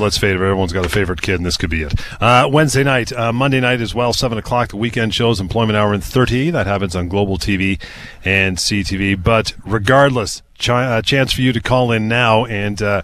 but let's fade it, everyone's got a favorite kid, and this could be it. Uh, Wednesday night, uh, Monday night as well, 7 o'clock, the weekend shows, Employment Hour in 30. That happens on Global TV and CTV. But regardless, ch- uh, chance for you to call in now and uh,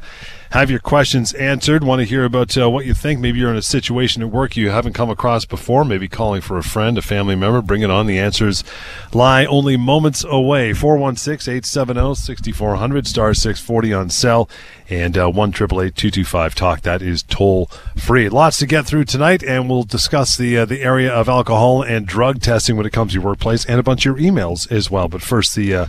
have your questions answered. Want to hear about uh, what you think? Maybe you're in a situation at work you haven't come across before. Maybe calling for a friend, a family member. Bring it on. The answers lie only moments away. 416 870 6400, star 640 on cell, and uh, 1 talk. That is toll free. Lots to get through tonight, and we'll discuss the, uh, the area of alcohol and drug testing when it comes to your workplace and a bunch of your emails as well. But first, the, uh,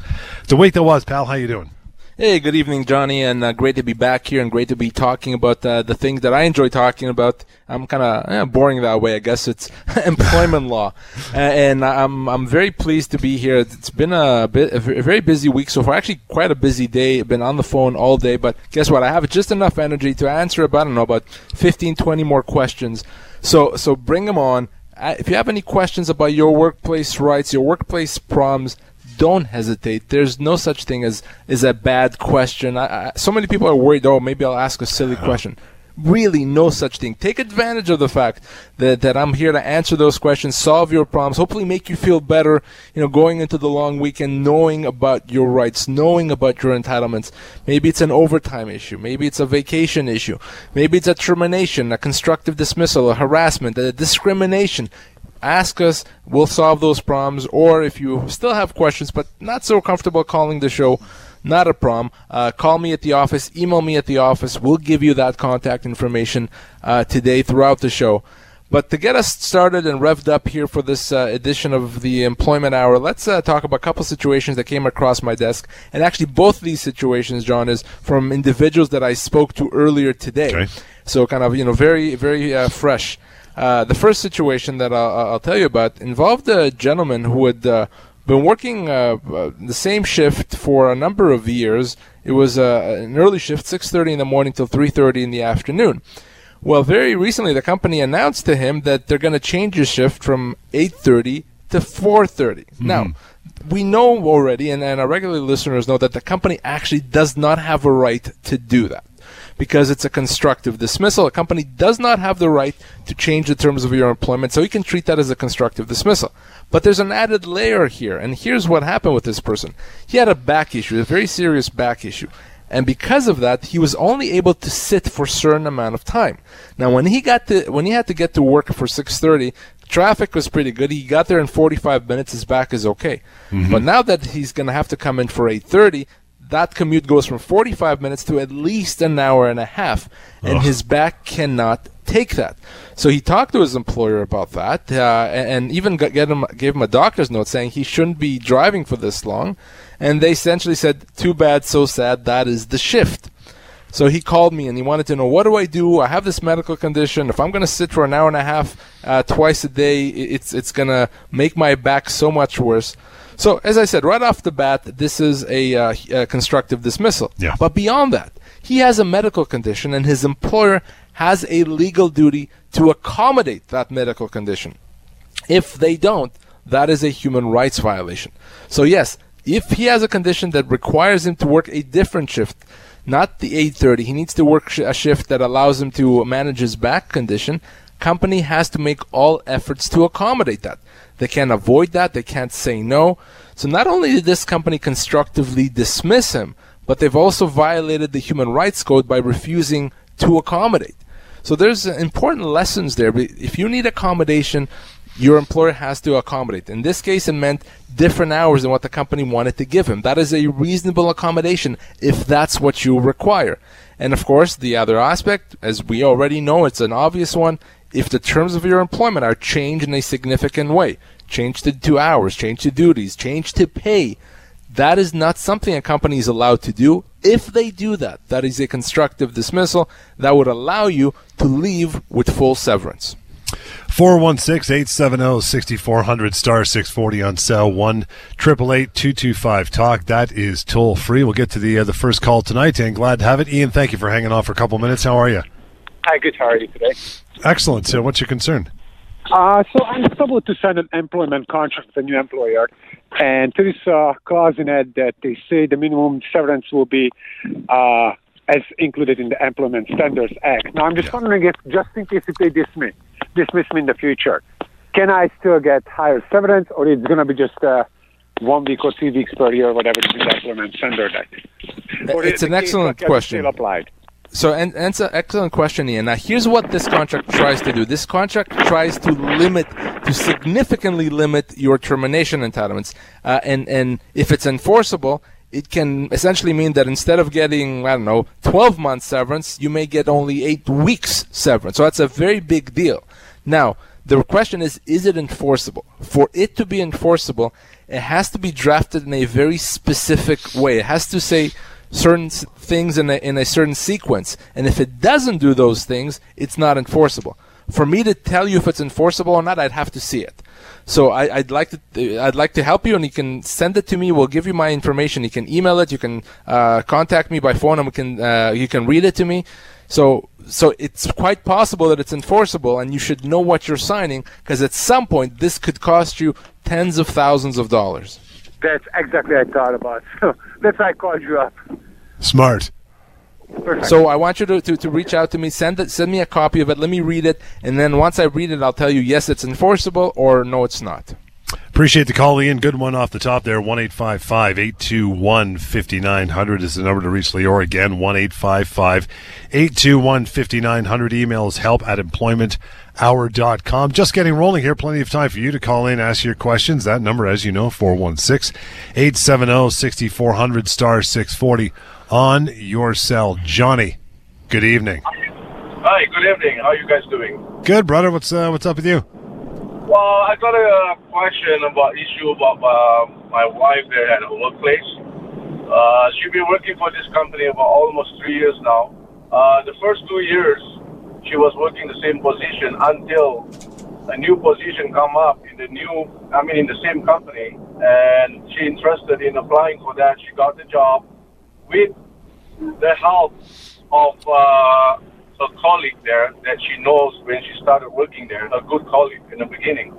the week that was, pal. How you doing? Hey, good evening, Johnny, and uh, great to be back here and great to be talking about uh, the things that I enjoy talking about. I'm kind of eh, boring that way, I guess. It's employment law, and I'm I'm very pleased to be here. It's been a bit a very busy week so far. Actually, quite a busy day. I've been on the phone all day, but guess what? I have just enough energy to answer about I don't know about 15, 20 more questions. So so bring them on. Uh, if you have any questions about your workplace rights, your workplace problems, don't hesitate. There's no such thing as is a bad question. I, I, so many people are worried. Oh, maybe I'll ask a silly uh-huh. question. Really, no such thing. Take advantage of the fact that, that I'm here to answer those questions, solve your problems, hopefully make you feel better, you know, going into the long weekend, knowing about your rights, knowing about your entitlements. Maybe it's an overtime issue. Maybe it's a vacation issue. Maybe it's a termination, a constructive dismissal, a harassment, a discrimination ask us. We'll solve those problems. Or if you still have questions but not so comfortable calling the show, not a problem. Uh, call me at the office, email me at the office. We'll give you that contact information uh, today throughout the show. But to get us started and revved up here for this uh, edition of the Employment Hour, let's uh, talk about a couple situations that came across my desk. And actually, both of these situations, John, is from individuals that I spoke to earlier today. Okay. So kind of, you know, very, very uh, fresh. Uh, the first situation that I'll, I'll, tell you about involved a gentleman who had uh, been working uh, uh the same shift for a number of years. It was uh, an early shift, 6:30 in the morning till 3:30 in the afternoon. Well, very recently, the company announced to him that they're going to change his shift from 8:30 to 4:30. Mm-hmm. Now, we know already, and, and our regular listeners know that the company actually does not have a right to do that because it's a constructive dismissal. A company does not have the right to change the terms of your employment, so you can treat that as a constructive dismissal. But there's an added layer here, and here's what happened with this person. He had a back issue, a very serious back issue. And because of that, he was only able to sit for a certain amount of time. Now, when he got to, when he had to get to work for 6:30, traffic was pretty good. He got there in 45 minutes. His back is okay. Mm-hmm. But now that he's going to have to come in for 8:30, that commute goes from 45 minutes to at least an hour and a half, and Ugh. his back cannot take that. So he talked to his employer about that, uh, and, even got, him, gave him a doctor's note saying he shouldn't be driving for this long. And they essentially said, "Too bad, so sad. That is the shift." So he called me and he wanted to know what do I do? I have this medical condition. If I'm going to sit for an hour and a half uh, twice a day, it's it's going to make my back so much worse. So, as I said, right off the bat, this is a, uh, a constructive dismissal. Yeah. But beyond that, he has a medical condition, and his employer has a legal duty to accommodate that medical condition. If they don't, that is a human rights violation. So, yes, if he has a condition that requires him to work a different shift, not the 8:30, he needs to work a shift that allows him to manage his back condition. Company has to make all efforts to accommodate that. They can't avoid that. They can't say no. So not only did this company constructively dismiss him, but they've also violated the human rights code by refusing to accommodate. So there's important lessons there. If you need accommodation, your employer has to accommodate. In this case, it meant different hours than what the company wanted to give him. That is a reasonable accommodation if that's what you require. And of course, the other aspect, as we already know, it's an obvious one, if the terms of your employment are changed in a significant way, change to two hours, change to duties, change to pay, that is not something a company is allowed to do. If they do that, that is a constructive dismissal that would allow you to leave with full severance. 416-870-6400 star 640 on cell 1 225 talk. That is toll free. We'll get to the uh, the first call tonight and glad to have it. Ian thank you for hanging on for a couple minutes. How are you hi good how are you today Excellent. So, what's your concern? Uh, so I'm supposed to sign an employment contract with a new employer, and there is a clause in it that they say the minimum severance will be uh, as included in the Employment Standards Act. Now, I'm just wondering if, just in case if they dismiss dismiss me in the future, can I still get higher severance, or it's going to be just uh, one week or two weeks per year, whatever the Employment Standard Act? Or It's an excellent question. Still applied. So, and, and it's an excellent question, Ian. Now, here's what this contract tries to do. This contract tries to limit, to significantly limit your termination entitlements. Uh, and, and if it's enforceable, it can essentially mean that instead of getting, I don't know, 12 months severance, you may get only eight weeks severance. So that's a very big deal. Now, the question is, is it enforceable? For it to be enforceable, it has to be drafted in a very specific way. It has to say certain things in a, in a certain sequence. And if it doesn't do those things, it's not enforceable. For me to tell you if it's enforceable or not, I'd have to see it. So I, I'd like to I'd like to help you, and you can send it to me. We'll give you my information. You can email it. You can uh, contact me by phone, and we can uh, you can read it to me. So so it's quite possible that it's enforceable, and you should know what you're signing because at some point this could cost you tens of thousands of dollars. That's exactly what I thought about. So that's why I called you up. Smart. Perfect. So I want you to, to, to reach out to me, send it, send me a copy of it, let me read it, and then once I read it, I'll tell you yes, it's enforceable, or no, it's not. Appreciate the call, Ian. Good one off the top there. 1 821 5900 is the number to reach Lior. Again, 1 821 5900. Email is help at employmenthour.com. Just getting rolling here. Plenty of time for you to call in, ask your questions. That number, as you know, 416 870 6400 star 640 on your cell. Johnny, good evening. Hi, good evening. How are you guys doing? Good, brother. What's uh, what's up with you? Well, I got a question about issue about uh, my wife there at her workplace. Uh, she's been working for this company about almost three years now. Uh, the first two years, she was working the same position until a new position come up in the new, I mean, in the same company, and she interested in applying for that. She got the job with the help of uh, a colleague there that she knows when she started working there, a good colleague in the beginning.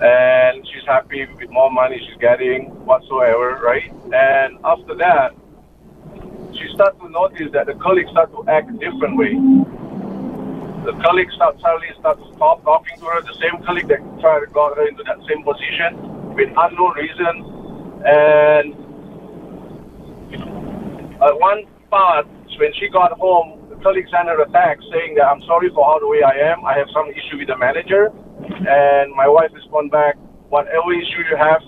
And she's happy with more money she's getting whatsoever, right? And after that, she started to notice that the colleagues start to act different way. The colleagues start suddenly start to stop talking to her, the same colleague that tried to got her into that same position with unknown reason. And at one part, when she got home, the colleague sent her a text saying that I'm sorry for how the way I am. I have some issue with the manager. And my wife responded back, whatever issue you have,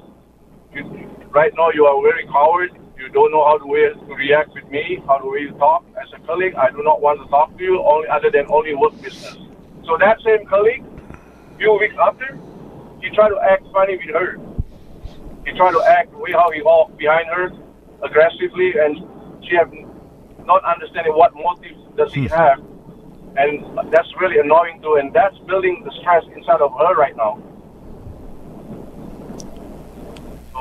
you, right now you are very coward. You don't know how to, way, to react with me, how to way to talk. As a colleague, I do not want to talk to you only other than only work business. So that same colleague, few weeks after, he tried to act funny with her. He tried to act the way how he walked behind her aggressively, and she have not understanding what motive does he have, and that's really annoying too, and that's building the stress inside of her right now.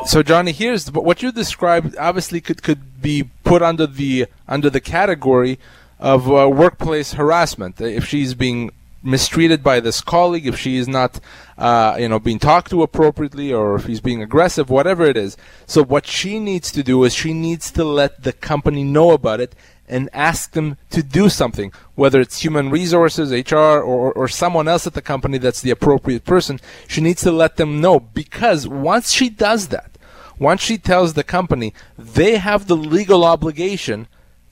So Johnny, here's what you described. Obviously, could could be put under the under the category of uh, workplace harassment. If she's being mistreated by this colleague, if she is not, uh, you know, being talked to appropriately, or if he's being aggressive, whatever it is. So what she needs to do is she needs to let the company know about it and ask them to do something, whether it's human resources, HR, or, or someone else at the company that's the appropriate person. She needs to let them know because once she does that, once she tells the company, they have the legal obligation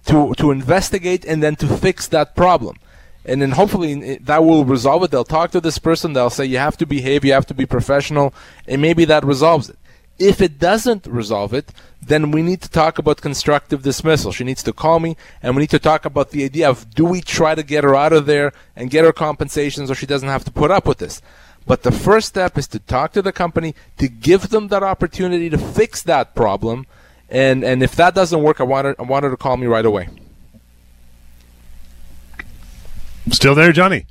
to, to investigate and then to fix that problem. And then hopefully that will resolve it. They'll talk to this person. They'll say, you have to behave, you have to be professional, and maybe that resolves it. If it doesn't resolve it, then we need to talk about constructive dismissal. She needs to call me, and we need to talk about the idea of do we try to get her out of there and get her compensations so she doesn't have to put up with this. But the first step is to talk to the company, to give them that opportunity to fix that problem. And, and if that doesn't work, I want, her, I want her to call me right away. Still there, Johnny?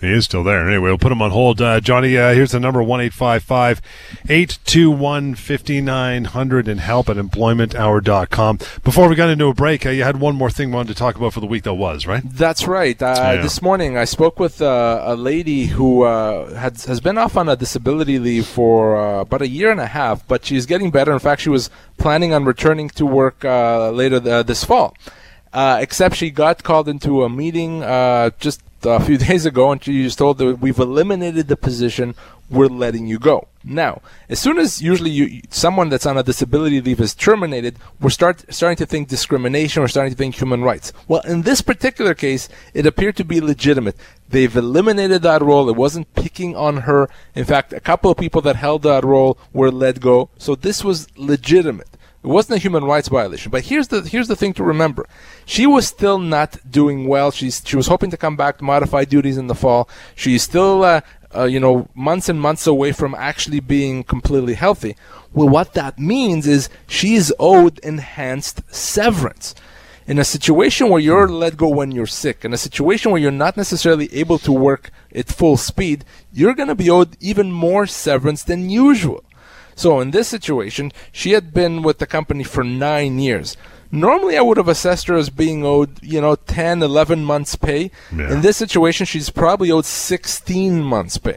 He is still there. Anyway, we'll put him on hold. Uh, Johnny, uh, here's the number 1 821 5900 and help at employmenthour.com. Before we got into a break, uh, you had one more thing we wanted to talk about for the week that was, right? That's right. Uh, Yeah. This morning I spoke with uh, a lady who uh, had, has been off on a disability leave for uh, about a year and a half, but she's getting better. In fact, she was planning on returning to work uh, later th- this fall. Uh, except she got called into a meeting uh, just a few days ago, and she was told that we've eliminated the position. We're letting you go. Now, as soon as usually you, someone that's on a disability leave is terminated, we're start starting to think discrimination. We're starting to think human rights. Well, in this particular case, it appeared to be legitimate. They've eliminated that role. It wasn't picking on her. In fact, a couple of people that held that role were let go. So this was legitimate. It wasn't a human rights violation. But here's the here's the thing to remember: she was still not doing well. She's she was hoping to come back to modify duties in the fall. She's still uh, uh, you know months and months away from actually being completely healthy. Well, what that means is she's owed enhanced severance. In a situation where you're let go when you're sick, in a situation where you're not necessarily able to work at full speed, you're going to be owed even more severance than usual. So in this situation, she had been with the company for nine years. Normally, I would have assessed her as being owed, you know, 10, 11 months' pay. Yeah. In this situation, she's probably owed 16 months' pay.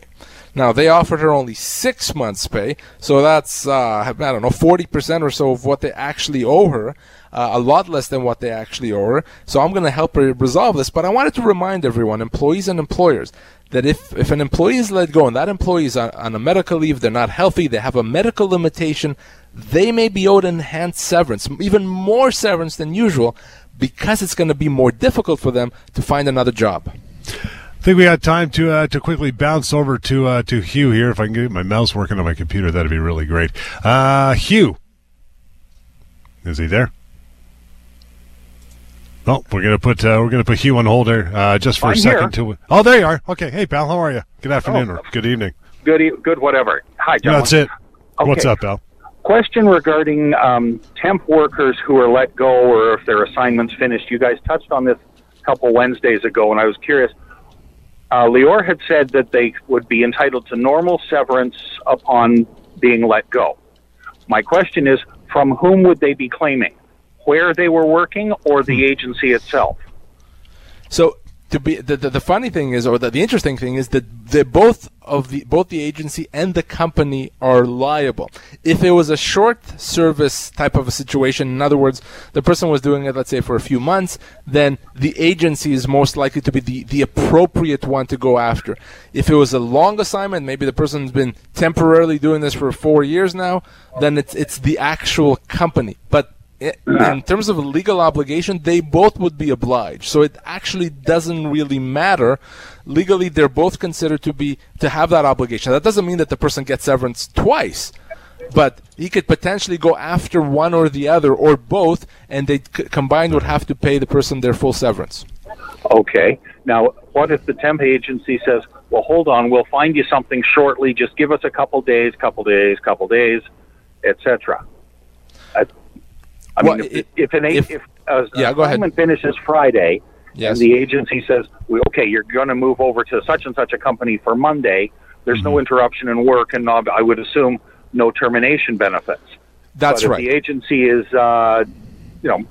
Now, they offered her only six months' pay, so that's, uh, I don't know, 40% or so of what they actually owe her, uh, a lot less than what they actually owe her. So I'm going to help her resolve this, but I wanted to remind everyone, employees and employers, that if, if an employee is let go and that employee is on, on a medical leave, they're not healthy, they have a medical limitation, they may be owed enhanced severance, even more severance than usual, because it's going to be more difficult for them to find another job. I think we got time to uh, to quickly bounce over to uh, to Hugh here. If I can get my mouse working on my computer, that'd be really great. Uh, Hugh, is he there? Oh, we're gonna put uh, we're gonna put Hugh on hold here uh, just for a I'm second. here. To oh, there you are. Okay, hey pal, how are you? Good afternoon Oh. or good evening. Good, e- good, whatever. Hi, John. That's it. Okay. What's up, pal? Question regarding um, temp workers who are let go or if their assignment's finished. You guys touched on this a couple Wednesdays ago, and I was curious. Uh, Lior had said that they would be entitled to normal severance upon being let go. My question is, from whom would they be claiming? Where they were working or the agency itself? So to be the, the, the funny thing is, or the, the interesting thing is that they both of the both the agency and the company are liable. If it was a short service type of a situation, in other words, the person was doing it, let's say, for a few months, then the agency is most likely to be the, the appropriate one to go after. If it was a long assignment, maybe the person's been temporarily doing this for four years now, then it's it's the actual company. But in terms of a legal obligation, they both would be obliged. So it actually doesn't really matter. Legally, they're both considered to be to have that obligation. That doesn't mean that the person gets severance twice, but he could potentially go after one or the other or both, and they c- combined would have to pay the person their full severance. Okay. Now, what if the temp agency says, "Well, hold on, we'll find you something shortly. Just give us a couple days, couple days, couple days, etc." I, Well, mean, if, it- if an a- if- if uh, Yeah, go ahead. finishes Friday, Yes. and the agency says, well, "Okay, you're going to move over to such and such a company for Monday," there's no interruption in work, and no, I would assume no termination benefits. That's right. The agency is, uh, you know,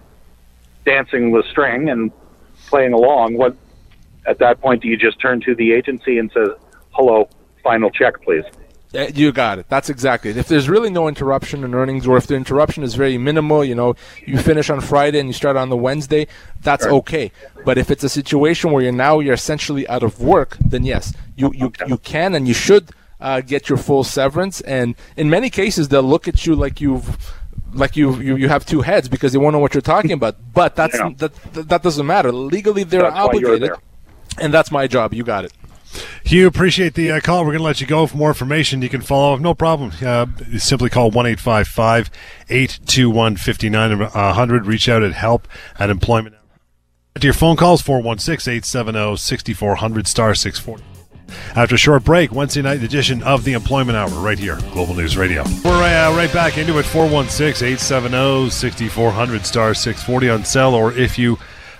dancing the string and playing along, what at that point do you just turn to the agency and says, "Hello, final check, please"? Uh, You got it. That's exactly it. If there's really no interruption in earnings, or if the interruption is very minimal, you know, you finish on Friday and you start on the Wednesday, that's okay. But if it's a situation where you're now you're essentially out of work, then yes, you you, you can and you should uh, get your full severance. And in many cases, they'll look at you like you've like you, you you have two heads because they won't know what you're talking about. But that's Yeah. that, that that doesn't matter. Legally, they're That's obligated, and that's my job. You got it. Hugh, appreciate the uh, call. We're going to let you go. For more information, you can follow up. No problem. Uh, simply call 1 821 5900. Reach out at help at employment. To your phone calls, 416 870 6400 star 640. After a short break, Wednesday night edition of the Employment Hour right here, Global News Radio. We're uh, right back into it, 416 870 6400 star 640 on cell, or if you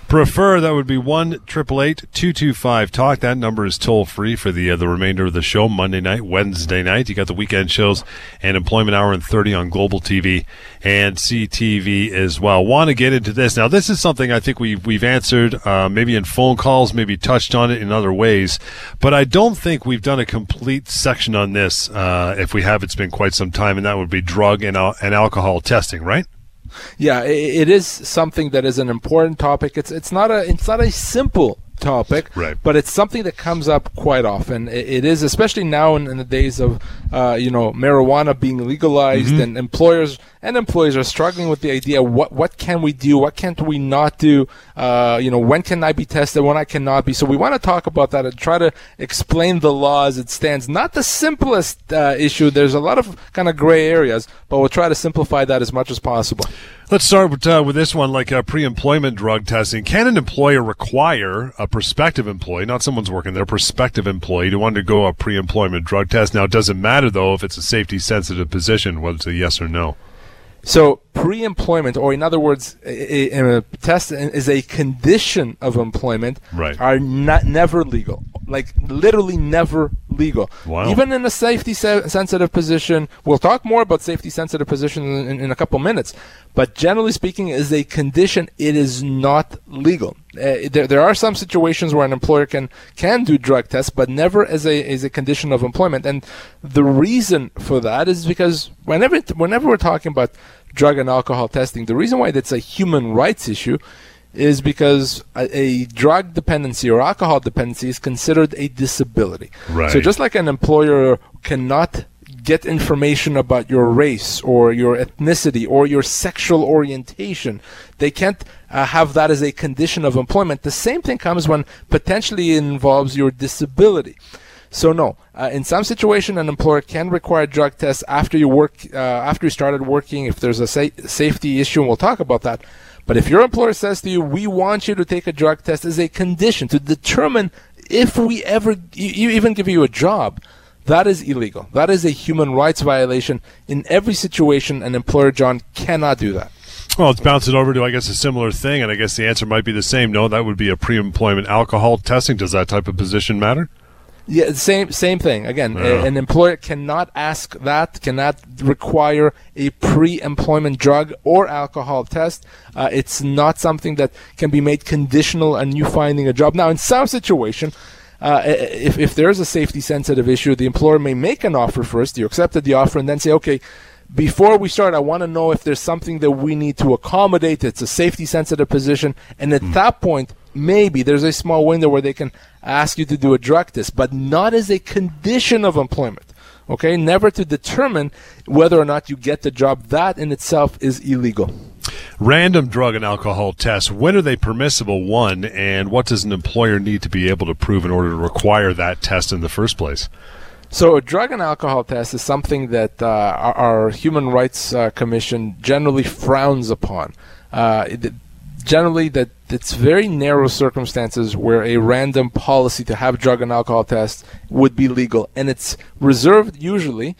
prefer, that would be one triple eight two two five talk. That number is toll free for the uh, the remainder of the show. Monday night, Wednesday night. You got the weekend shows and Employment Hour and thirty on Global TV and CTV as well. Want to get into this now? This is something I think we've we've answered, uh, maybe in phone calls, maybe touched on it in other ways, but I don't think we've done a complete section on this. Uh, if we have, it's been quite some time, and that would be drug and and alcohol testing, right? Yeah, it is something that is an important topic. It's it's not a it's not a simple topic, right. but it's something that comes up quite often. It is, especially now in, in the days of, uh, you know, marijuana being legalized, mm-hmm. and employers and employees are struggling with the idea: what what can we do? What can't we not do? Uh, you know, when can I be tested? When I cannot be? So we want to talk about that and try to explain the law as it stands. Not the simplest uh, issue. There's a lot of kind of gray areas, but we'll try to simplify that as much as possible. Let's start with, uh, with this one, like uh, pre-employment drug testing. Can an employer require a prospective employee, not someone's working there, a prospective employee, to undergo a pre-employment drug test? Now, it doesn't matter though if it's a safety-sensitive position, whether it's a yes or no. So pre-employment, or in other words, a, a, test is a condition of employment, right. are not never legal. Like literally never legal. Wow. Even in a safety sensitive position, we'll talk more about safety sensitive position in, in, a couple minutes. But generally speaking, as a condition. It is not legal. Uh, there, there are some situations where an employer can can do drug tests, but never as a as a condition of employment. And the reason for that is because whenever whenever we're talking about drug and alcohol testing. The reason why that's a human rights issue is because a, a, drug dependency or alcohol dependency is considered a disability. Right. So just like an employer cannot get information about your race or your ethnicity or your sexual orientation, they can't uh, have that as a condition of employment. The same thing comes when potentially it involves your disability. So no, uh, in some situation, an employer can require drug tests after you work, uh, after you started working. If there's a sa- safety issue, and we'll talk about that. But if your employer says to you, "We want you to take a drug test," as a condition to determine if we ever you, even give you a job, that is illegal. That is a human rights violation. In every situation, an employer, John, cannot do that. Well, it's bouncing over to, I guess, a similar thing, and I guess the answer might be the same. No, that would be a pre-employment alcohol testing. Does that type of position matter? Yeah, same same thing. Again, yeah. an employer cannot ask that, cannot require a pre-employment drug or alcohol test. Uh, it's not something that can be made conditional on you finding a job. Now, in some situation, uh, if if there is a safety sensitive issue, the employer may make an offer first. You accepted the offer, and then say, okay. Before we start, I want to know if there's something that we need to accommodate. It's a safety sensitive position. And at mm. that point, maybe there's a small window where they can ask you to do a drug test, but not as a condition of employment. Okay, never to determine whether or not you get the job. That in itself is illegal. Random drug and alcohol tests. When are they permissible? One, and what does an employer need to be able to prove in order to require that test in the first place? So, a drug and alcohol test is something that uh, our, our, Human Rights uh, Commission generally frowns upon. Uh, it, generally that it's very narrow circumstances where a random policy to have drug and alcohol tests would be legal, and it's reserved usually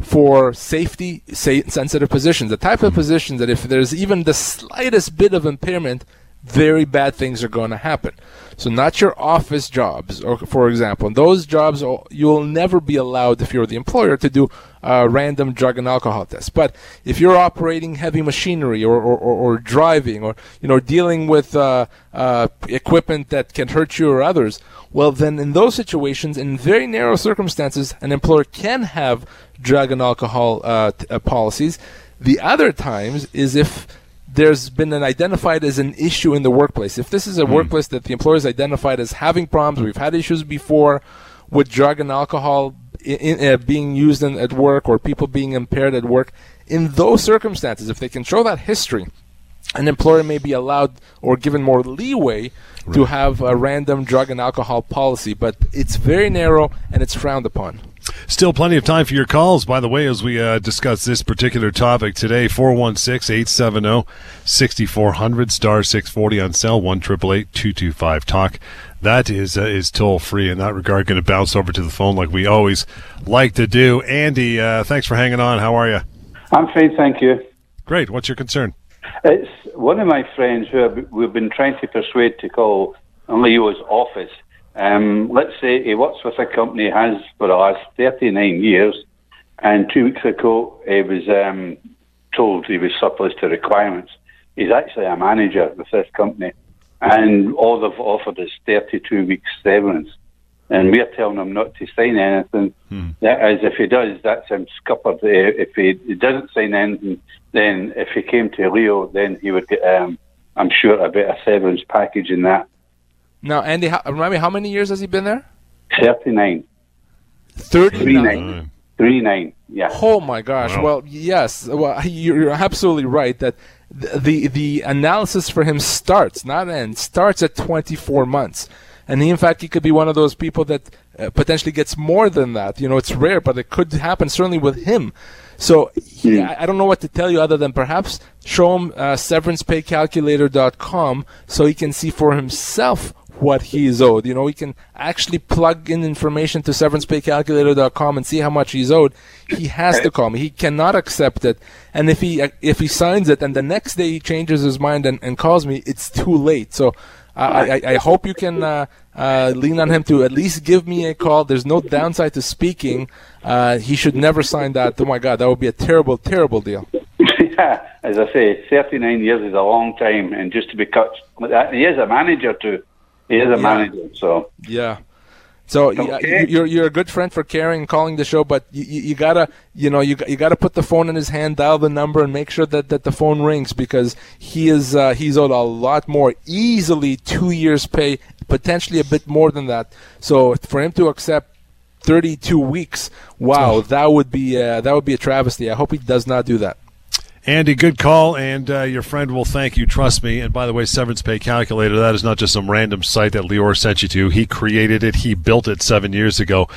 for safety sensitive positions, the type of positions that if there's even the slightest bit of impairment, very bad things are going to happen. So, not your office jobs, or for example, those jobs you'll never be allowed if you're the employer to do a random drug and alcohol tests. But if you're operating heavy machinery or, or, or, or driving or you know dealing with uh, uh, equipment that can hurt you or others, well, then in those situations, in very narrow circumstances, an employer can have drug and alcohol uh, t- uh, policies. The other times is if there's been an identified as an issue in the workplace. If this is a mm. workplace that the employer is identified as having problems, we've had issues before with drug and alcohol in, in, uh, being used in, at work or people being impaired at work. In those circumstances, if they can show that history, an employer may be allowed or given more leeway right. to have a random drug and alcohol policy, but it's very narrow and it's frowned upon. Still plenty of time for your calls, by the way, as we uh, discuss this particular topic today. 416 870 6400, star 640 on cell, 1 225 Talk. That is, uh, is toll free. In that regard, going to bounce over to the phone like we always like to do. Andy, uh, thanks for hanging on. How are you? I'm fine, thank you. Great. What's your concern? It's one of my friends who we've been trying to persuade to call Leo's office. Um, let's say he works with a company, has for the last 39 years, and two weeks ago he was um, told he was surplus to requirements. He's actually a manager with this company, and all they've offered is 32 weeks severance. And we're telling him not to sign anything. Hmm. As if he does, that's him scuppered. Uh, If he, he doesn't sign anything, then if he came to Leo, then he would get, um, I'm sure, a better severance package in that. Now, Andy, how, remind me, how many years has he been there? 39. 39. Nine. Three nine. Yeah. Oh my gosh! Wow. Well, yes, well, you're you're absolutely right that the, the the analysis for him starts, not ends, starts at 24 months, and he, in fact, he could be one of those people that uh, potentially gets more than that. You know, it's rare, but it could happen certainly with him. So he, I, I don't know what to tell you other than perhaps show him uh, severancepaycalculator.com so he can see for himself what he is owed. You know, he can actually plug in information to severancepaycalculator.com and see how much he's owed. He has to call me. He cannot accept it. And if he if he signs it and the next day he changes his mind and, and calls me, it's too late. So I, I, I hope you can uh, uh, lean on him to at least give me a call. There's no downside to speaking. Uh, he should never sign that. Oh my God, that would be a terrible, terrible deal. yeah. As I say, 39 years is a long time, and just to be cut, he is a manager too. He is a manager, so. Yeah. So Okay. you- you're you're a good friend for caring and calling the show, but you, you, you gotta you know you you gotta put the phone in his hand, dial the number, and make sure that, that the phone rings because he is uh, he's owed a lot more, easily two years' pay, potentially a bit more than that. So for him to accept 32 weeks, wow, that would be uh, that would be a travesty. I hope he does not do that. Andy, good call, and uh, your friend will thank you. Trust me. And by the way, severance pay calculator. That is not just some random site that Lior sent you to. He created it. He built it seven years ago,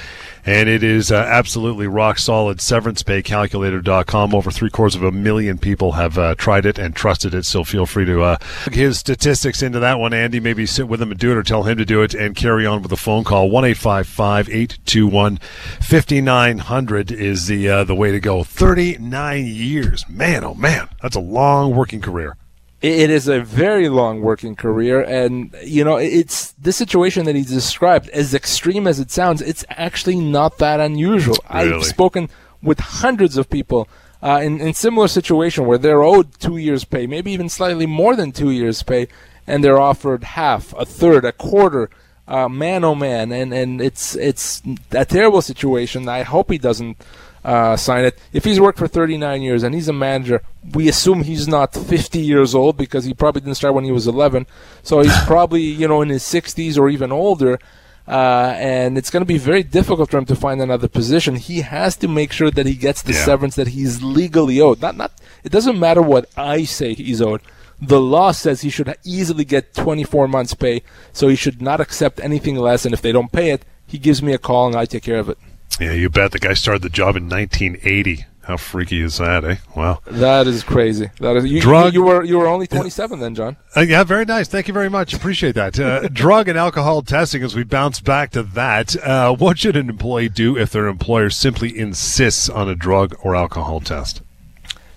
and it is uh, absolutely rock solid. SeverancePayCalculator.com. Over three quarters of a million people have uh, tried it and trusted it. So feel free to uh, plug his statistics into that one, Andy. Maybe sit with him and do it, or tell him to do it, and carry on with the phone call. One eight five five eight two one fifty nine hundred is the uh, the way to go. Thirty nine years, man. Oh man, that's a long working career. It is a very long working career, and you know it's the situation that he described. As extreme as it sounds, it's actually not that unusual. Really? I've spoken with hundreds of people uh, in in similar situation where they're owed two years' pay, maybe even slightly more than two years' pay, and they're offered half, a third, a quarter. Uh, man, oh man, and and it's it's a terrible situation. I hope he doesn't uh, sign it. If he's worked for 39 years and he's a manager, we assume he's not 50 years old because he probably didn't start when he was 11. So he's probably you know in his 60s or even older. Uh, and it's going to be very difficult for him to find another position. He has to make sure that he gets the Yeah. severance that he's legally owed. Not, not. It doesn't matter what I say he's owed. The law says he should easily get 24 months' pay, so he should not accept anything less. And if they don't pay it, he gives me a call and I take care of it. Yeah, you bet. The guy started the job in 1980. How freaky is that, eh? Wow. That is crazy. That is you, Drug- you, you were you were only 27 then, John. Uh, yeah, very nice. Thank you very much. Appreciate that. Uh, drug and alcohol testing, as we bounce back to that, uh, what should an employee do if their employer simply insists on a drug or alcohol test?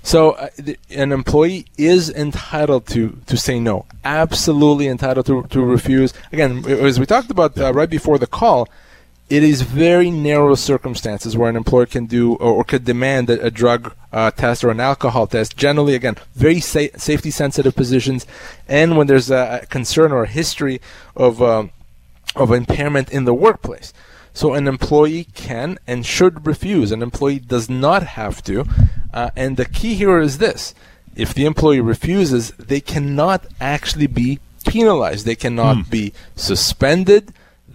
So uh, the, an employee is entitled to, to say no. Absolutely entitled to, to refuse. Again, as we talked about uh, right before the call, it is very narrow circumstances where an employer can do or, or could demand a, a drug uh, test or an alcohol test. Generally, again, very sa- safety sensitive positions, and when there's a a concern or a history of um, of impairment in the workplace. So an employee can and should refuse. An employee does not have to. Uh, and the key here is this: if the employee refuses, they cannot actually be penalized. They cannot be suspended.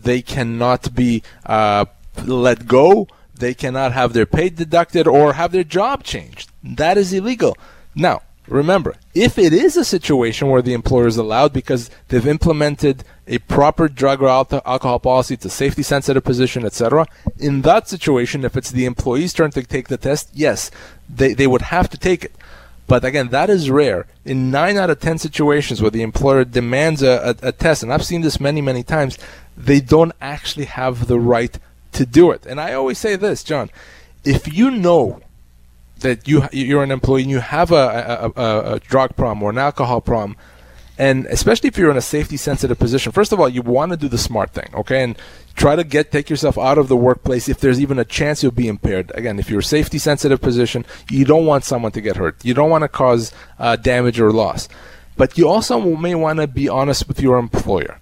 They cannot be uh, let go. They cannot have their pay deducted or have their job changed. That is illegal. Now, remember, if it is a situation where the employer is allowed because they've implemented a proper drug or alcohol policy, it's a safety sensitive position, etc., in that situation, if it's the employee's turn to take the test, yes, they, they would have to take it. But again, that is rare. In nine out of ten situations where the employer demands a, a, a test, and I've seen this many, many times, they don't actually have the right to do it. And I always say this, John, if you know that you you're an employee and you have a, a, a, a drug problem or an alcohol problem, and especially if you're in a safety sensitive position, first of all, you want to do the smart thing, okay, and try to get take yourself out of the workplace if there's even a chance you'll be impaired. Again, if you're a safety sensitive position, you don't want someone to get hurt. You don't want to cause uh, damage or loss, but you also may want to be honest with your employer.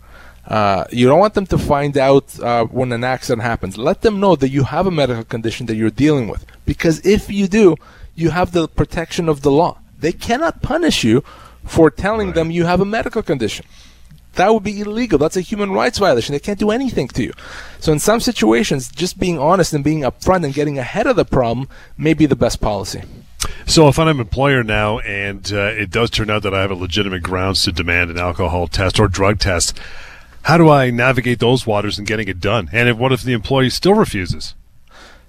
Uh, you don't want them to find out uh, when an accident happens. Let them know that you have a medical condition that you're dealing with. Because if you do, you have the protection of the law. They cannot punish you for telling Right. them you have a medical condition. That would be illegal. That's a human rights violation. They can't do anything to you. So in some situations, just being honest and being upfront and getting ahead of the problem may be the best policy. So if I'm an employer now and uh, it does turn out that I have a legitimate grounds to demand an alcohol test or drug test, how do I navigate those waters and getting it done? And if, what if the employee still refuses?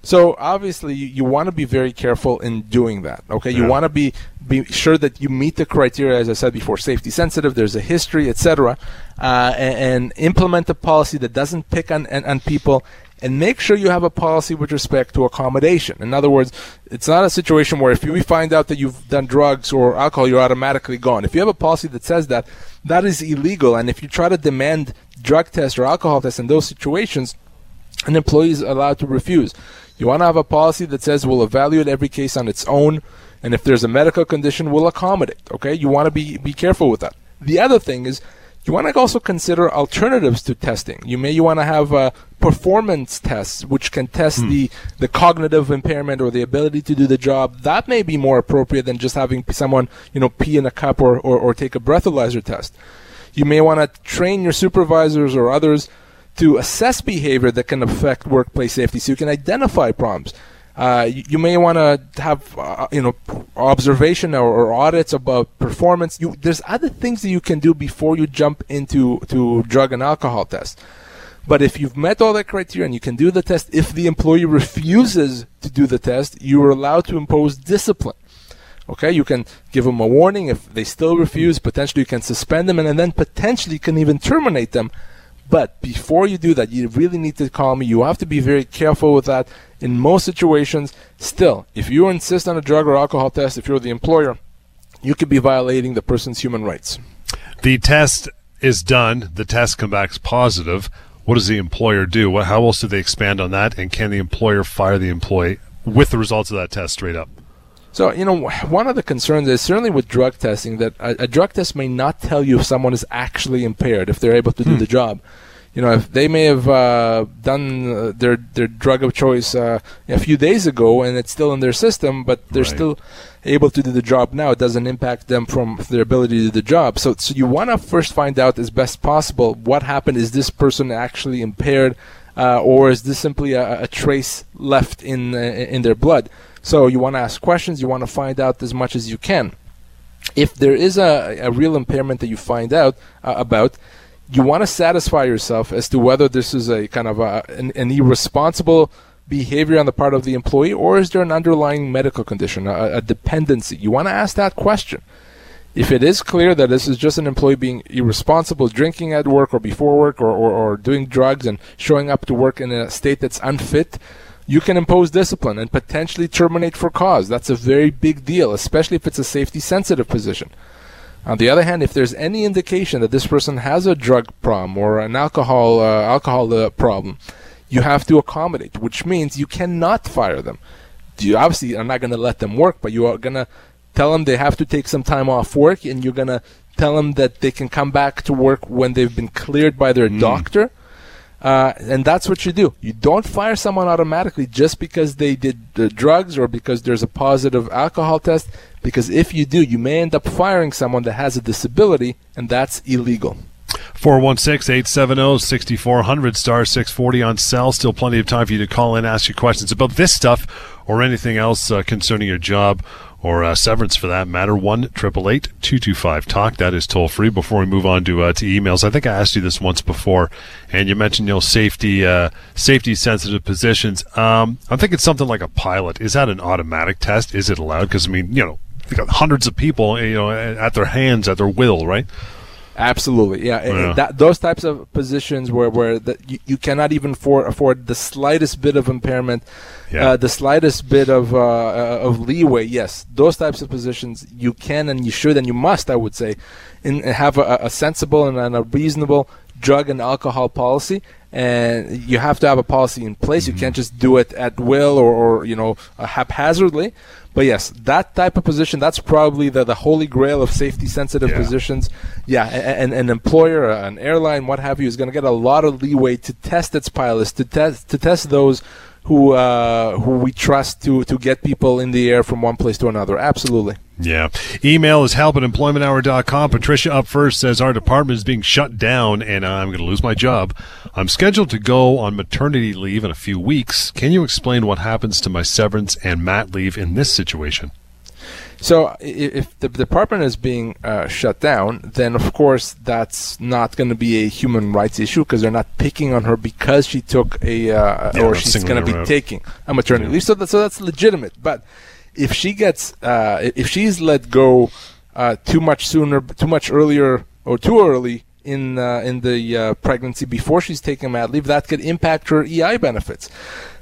So obviously, you, you want to be very careful in doing that. Okay, you want to be be sure that you meet the criteria, as I said before, safety sensitive. There's a history, etc., uh, and, and implement a policy that doesn't pick on, on on people. And make sure you have a policy with respect to accommodation. In other words, it's not a situation where if we find out that you've done drugs or alcohol, you're automatically gone. If you have a policy that says that, that is illegal. And if you try to demand drug tests or alcohol tests in those situations, an employee is allowed to refuse. You want to have a policy that says we'll evaluate every case on its own, and if there's a medical condition, we'll accommodate. Okay, you want to be be careful with that. The other thing is you want to also consider alternatives to testing. You may you want to have uh, performance tests, which can test the the cognitive impairment or the ability to do the job. That may be more appropriate than just having someone you know pee in a cup or or, or take a breathalyzer test. You may want to train your supervisors or others to assess behavior that can affect workplace safety so you can identify problems. Uh, you, you may want to have uh, you know observation or, or audits about performance. You, there's other things that you can do before you jump into to drug and alcohol tests. But if you've met all that criteria and you can do the test, if the employee refuses to do the test, you are allowed to impose discipline. Okay, you can give them a warning if they still refuse. Potentially, you can suspend them, and, then potentially you can even terminate them. But before you do that, you really need to call me. You have to be very careful with that. In most situations, still, if you insist on a drug or alcohol test, if you're the employer, you could be violating the person's human rights. The test is done. The test comes back positive. What does the employer do? How else do they expand on that? And can the employer fire the employee with the results of that test straight up? So, you know, one of the concerns is certainly with drug testing that a, a drug test may not tell you if someone is actually impaired, if they're able to do the job. You know, if they may have uh, done uh, their their drug of choice uh, a few days ago and it's still in their system, but they're Right. still able to do the job now, it doesn't impact them from their ability to do the job. So, so you want to first find out as best possible what happened. Is this person actually impaired, uh, or is this simply a, a trace left in uh, in their blood? So you want to ask questions. You want to find out as much as you can. If there is a, a real impairment that you find out uh, about, you want to satisfy yourself as to whether this is a kind of a, an, an irresponsible behavior on the part of the employee, or is there an underlying medical condition, a, a dependency? You want to ask that question. If it is clear that this is just an employee being irresponsible, drinking at work or before work, or, or, or doing drugs and showing up to work in a state that's unfit, you can impose discipline and potentially terminate for cause. That's a very big deal, especially if it's a safety sensitive position. On the other hand, if there's any indication that this person has a drug problem or an alcohol uh, alcohol uh, problem, you have to accommodate, which means you cannot fire them. You obviously are not going to let them work, but you are going to tell them they have to take some time off work, and you're going to tell them that they can come back to work when they've been cleared by their doctor. Uh, and that's what you do. You don't fire someone automatically just because they did the drugs or because there's a positive alcohol test. Because if you do, you may end up firing someone that has a disability, and that's illegal. 416-870-6400 star 640 on cell still plenty of time for you to call in ask your questions about this stuff or anything else uh, concerning your job or uh, severance for that matter 1-888-225-talk that is toll free. Before we move on to uh, to emails i think i asked you this once before and you mentioned you know safety uh, safety sensitive positions. Um, i'm thinking something like a pilot. Is that an automatic test? Is it allowed? Because i mean you know they got hundreds of people you know at their hands at their will right Absolutely, yeah. Yeah. That, those types of positions where where the, you, you cannot even for, afford the slightest bit of impairment, Yeah. uh, the slightest bit of uh, uh, of leeway. Yes, those types of positions you can and you should and you must, I would say, in, have a, a sensible and, and a reasonable drug and alcohol policy. And you have to have a policy in place. You can't just do it at will or, or you know uh, haphazardly. But yes, that type of position, that's probably the, the holy grail of safety sensitive Yeah. positions. Yeah, a- and an employer, an airline, what have you, is going to get a lot of leeway to test its pilots, to test to test those who uh, who we trust to to get people in the air from one place to another. Absolutely. Yeah. Email is help at employmenthour.com. Patricia up first says our department is being shut down and I'm going to lose my job. I'm scheduled to go on maternity leave in a few weeks. Can you explain what happens to my severance and mat leave in this situation? So if the department is being uh, shut down, then of course that's not going to be a human rights issue because they're not picking on her because she took a uh, Yeah, or she's going to be out. taking a maternity leave. So that, so that's legitimate. But if she gets uh, if she's let go uh, too much sooner, too much earlier, or too early in uh, in the uh, pregnancy before she's taking mat leave, that could impact her EI benefits.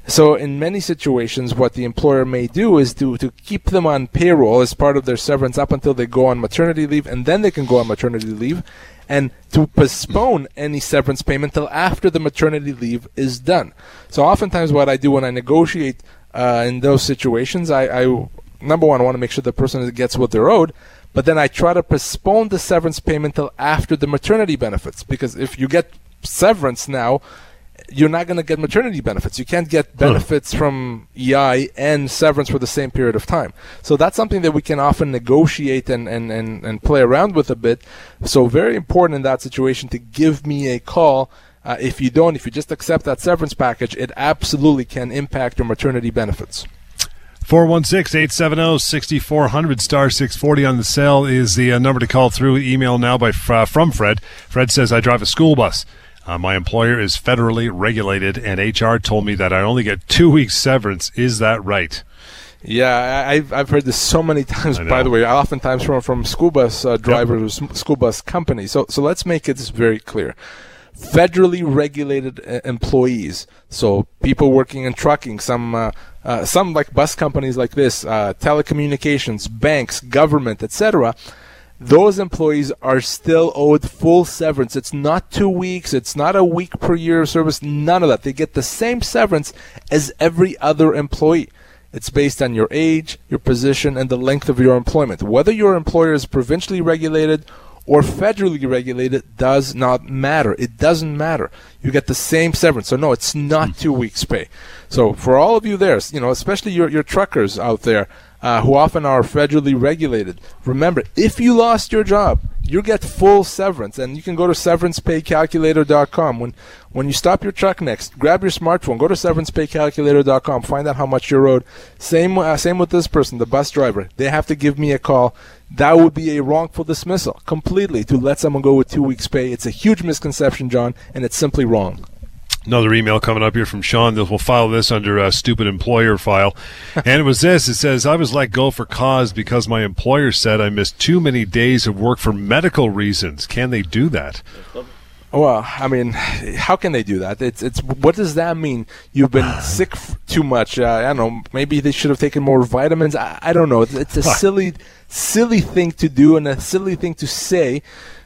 So in many situations, what the employer may do is to, to keep them on payroll as part of their severance up until they go on maternity leave, and then they can go on maternity leave, and to postpone any severance payment till after the maternity leave is done. So oftentimes, what I do when I negotiate uh, in those situations, I, I number one, I want to make sure the person gets what they're owed. But then I try to postpone the severance payment till after the maternity benefits, because if you get severance now, you're not going to get maternity benefits. You can't get benefits from EI and severance for the same period of time. So that's something that we can often negotiate and, and, and, and play around with a bit. So very important in that situation to give me a call. Uh, if you don't, if you just accept that severance package, it absolutely can impact your maternity benefits. 416-870-6400 star 640 on the cell is the uh, number to call through email now by uh, from fred fred says i drive a school bus uh, my employer is federally regulated and hr told me that i only get two weeks severance is that right Yeah, I- I've I've heard this so many times. By the way, oftentimes from from school bus uh, drivers, or s- school bus companies. So so let's make it very clear. Federally regulated uh, employees, so people working in trucking, some uh, uh, some like bus companies like this, uh, telecommunications, banks, government, etc. Those employees are still owed full severance. It's not two weeks. It's not a week per year of service. None of that. They get the same severance as every other employee. It's based on your age, your position, and the length of your employment. Whether your employer is provincially regulated or federally regulated does not matter. It doesn't matter. You get the same severance. So no, it's not hmm. two weeks pay. So for all of you there, you know, especially your, your truckers out there, uh, who often are federally regulated. Remember, if you lost your job, you get full severance, and you can go to severancepaycalculator.com. When when you stop your truck next, grab your smartphone, go to severancepaycalculator.com, find out how much you're owed. Same uh, same with this person, the bus driver. They have to give me a call. That would be a wrongful dismissal completely to let someone go with two weeks' pay. It's a huge misconception, John, and it's simply wrong. Another email coming up here from Sean. We'll file this under a stupid employer file. and it was this. It says, I was let go for cause because my employer said I missed too many days of work for medical reasons. Can they do that? Well, I mean, how can they do that? It's it's what does that mean? You've been sick f- too much. Uh, I don't know. Maybe they should have taken more vitamins. I, I don't know. It's, it's a silly, silly thing to do and a silly thing to say,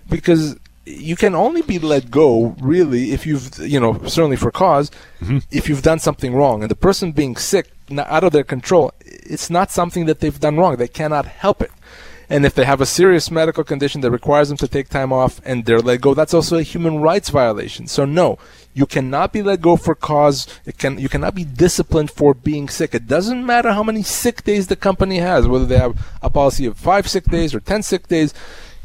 because you can only be let go really if you've you know certainly for because mm-hmm. if you've done something wrong and the person being sick out of their control it's not something that they've done wrong they cannot help it and if they have a serious medical condition that requires them to take time off and they're let go, that's also a human rights violation. So no, you cannot be let go for cause. It can you cannot be disciplined for being sick. It doesn't matter how many sick days the company has, whether they have a policy of five sick days or ten sick days.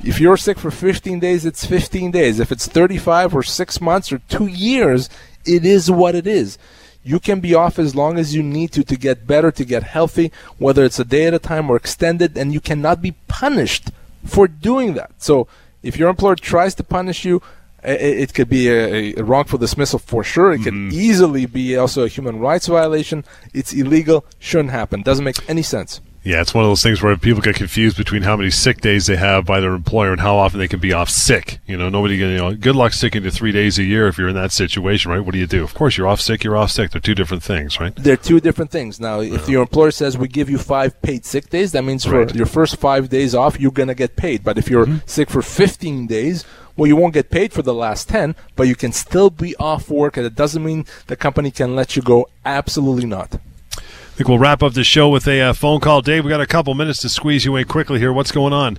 If you're sick for 15 days, it's 15 days. If it's 35 or six months or two years, it is what it is. You can be off as long as you need to to get better, to get healthy, whether it's a day at a time or extended, and you cannot be punished for doing that. So if your employer tries to punish you, it could be a, a wrongful dismissal for sure. It could mm-hmm. easily be also a human rights violation. It's illegal, shouldn't happen, doesn't make any sense. Yeah, it's one of those things where people get confused between how many sick days they have by their employer and how often they can be off sick. You know, nobody, you know, good luck sticking to three days a year if you're in that situation, right? What do you do? Of course, you're off sick, you're off sick. They're two different things, right? They're two different things. Now, if your employer says we give you five paid sick days, that means for Right. your first five days off, you're going to get paid. But if you're mm-hmm. sick for 15 days, well, you won't get paid for the last 10, but you can still be off work, and it doesn't mean the company can let you go. Absolutely not. I think we'll wrap up the show with a uh, phone call. Dave, we got a couple minutes to squeeze you in quickly here. What's going on?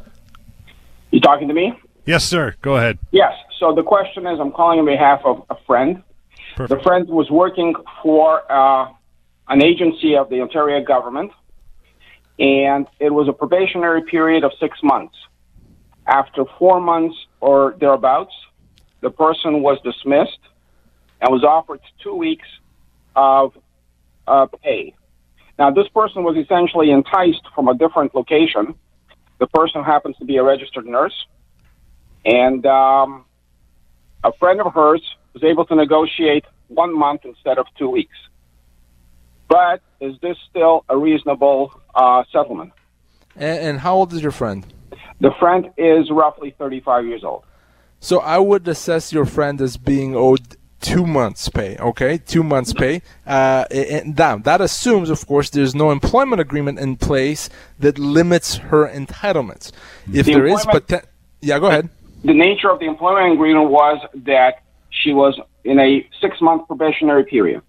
You talking to me? Yes, sir. Go ahead. Yes. So the question is, I'm calling on behalf of a friend. Perfect. The friend was working for uh, an agency of the Ontario government, and it was a probationary period of six months. After four months or thereabouts, the person was dismissed and was offered two weeks of uh, pay. Now, this person was essentially enticed from a different location. The person happens to be a registered nurse, and um, a friend of hers was able to negotiate one month instead of two weeks. But is this still a reasonable uh, settlement? And, and how old is your friend? The friend is roughly 35 years old. So I would assess your friend as being owed two months' pay. Okay, two months' pay. Uh, and now that assumes, of course, there's no employment agreement in place that limits her entitlements. If The there is, but yeah, go ahead. The nature of the employment agreement was that she was in a six month probationary period.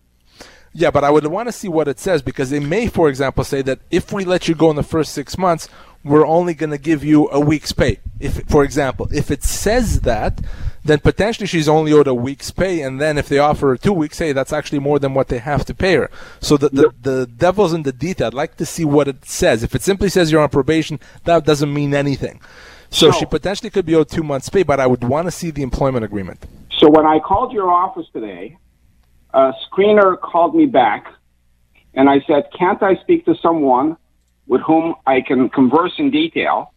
Yeah, but I would want to see what it says because they may, for example, say that if we let you go in the first six months, we're only going to give you a week's pay. If, for example, if it says that, then potentially she's only owed a week's pay, and then if they offer her two weeks, hey, that's actually more than what they have to pay her. So the the, the devil's in the detail. I'd like to see what it says. If it simply says you're on probation, that doesn't mean anything. So So- she potentially could be owed two months' pay, but I would want to see the employment agreement. So when I called your office today, a screener called me back and I said, Can't I speak to someone with whom I can converse in detail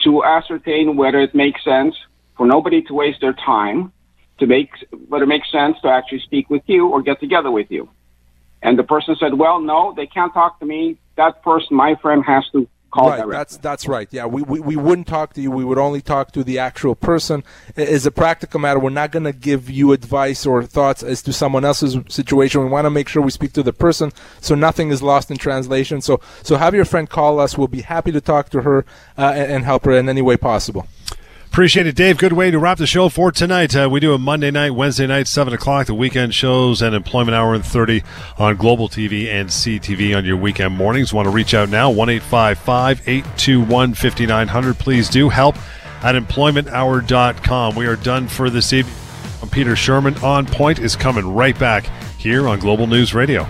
to ascertain whether it makes sense for nobody to waste their time, to make whether it makes sense to actually speak with you or get together with you? And the person said, Well, no, they can't talk to me. That person, my friend, has to call right, directly. that's that's right. Yeah, we, we, we wouldn't talk to you. We would only talk to the actual person. As a practical matter, we're not going to give you advice or thoughts as to someone else's situation. We want to make sure we speak to the person, so nothing is lost in translation. So so have your friend call us. We'll be happy to talk to her uh, and, and help her in any way possible. Appreciate it, Dave. Good way to wrap the show for tonight. Uh, we do a Monday night, Wednesday night, 7 o'clock, the weekend shows and Employment Hour and 30 on Global TV and CTV on your weekend mornings. Want to reach out now, 1 821 5900. Please do help at employmenthour.com. We are done for this evening. I'm Peter Sherman. On Point is coming right back here on Global News Radio.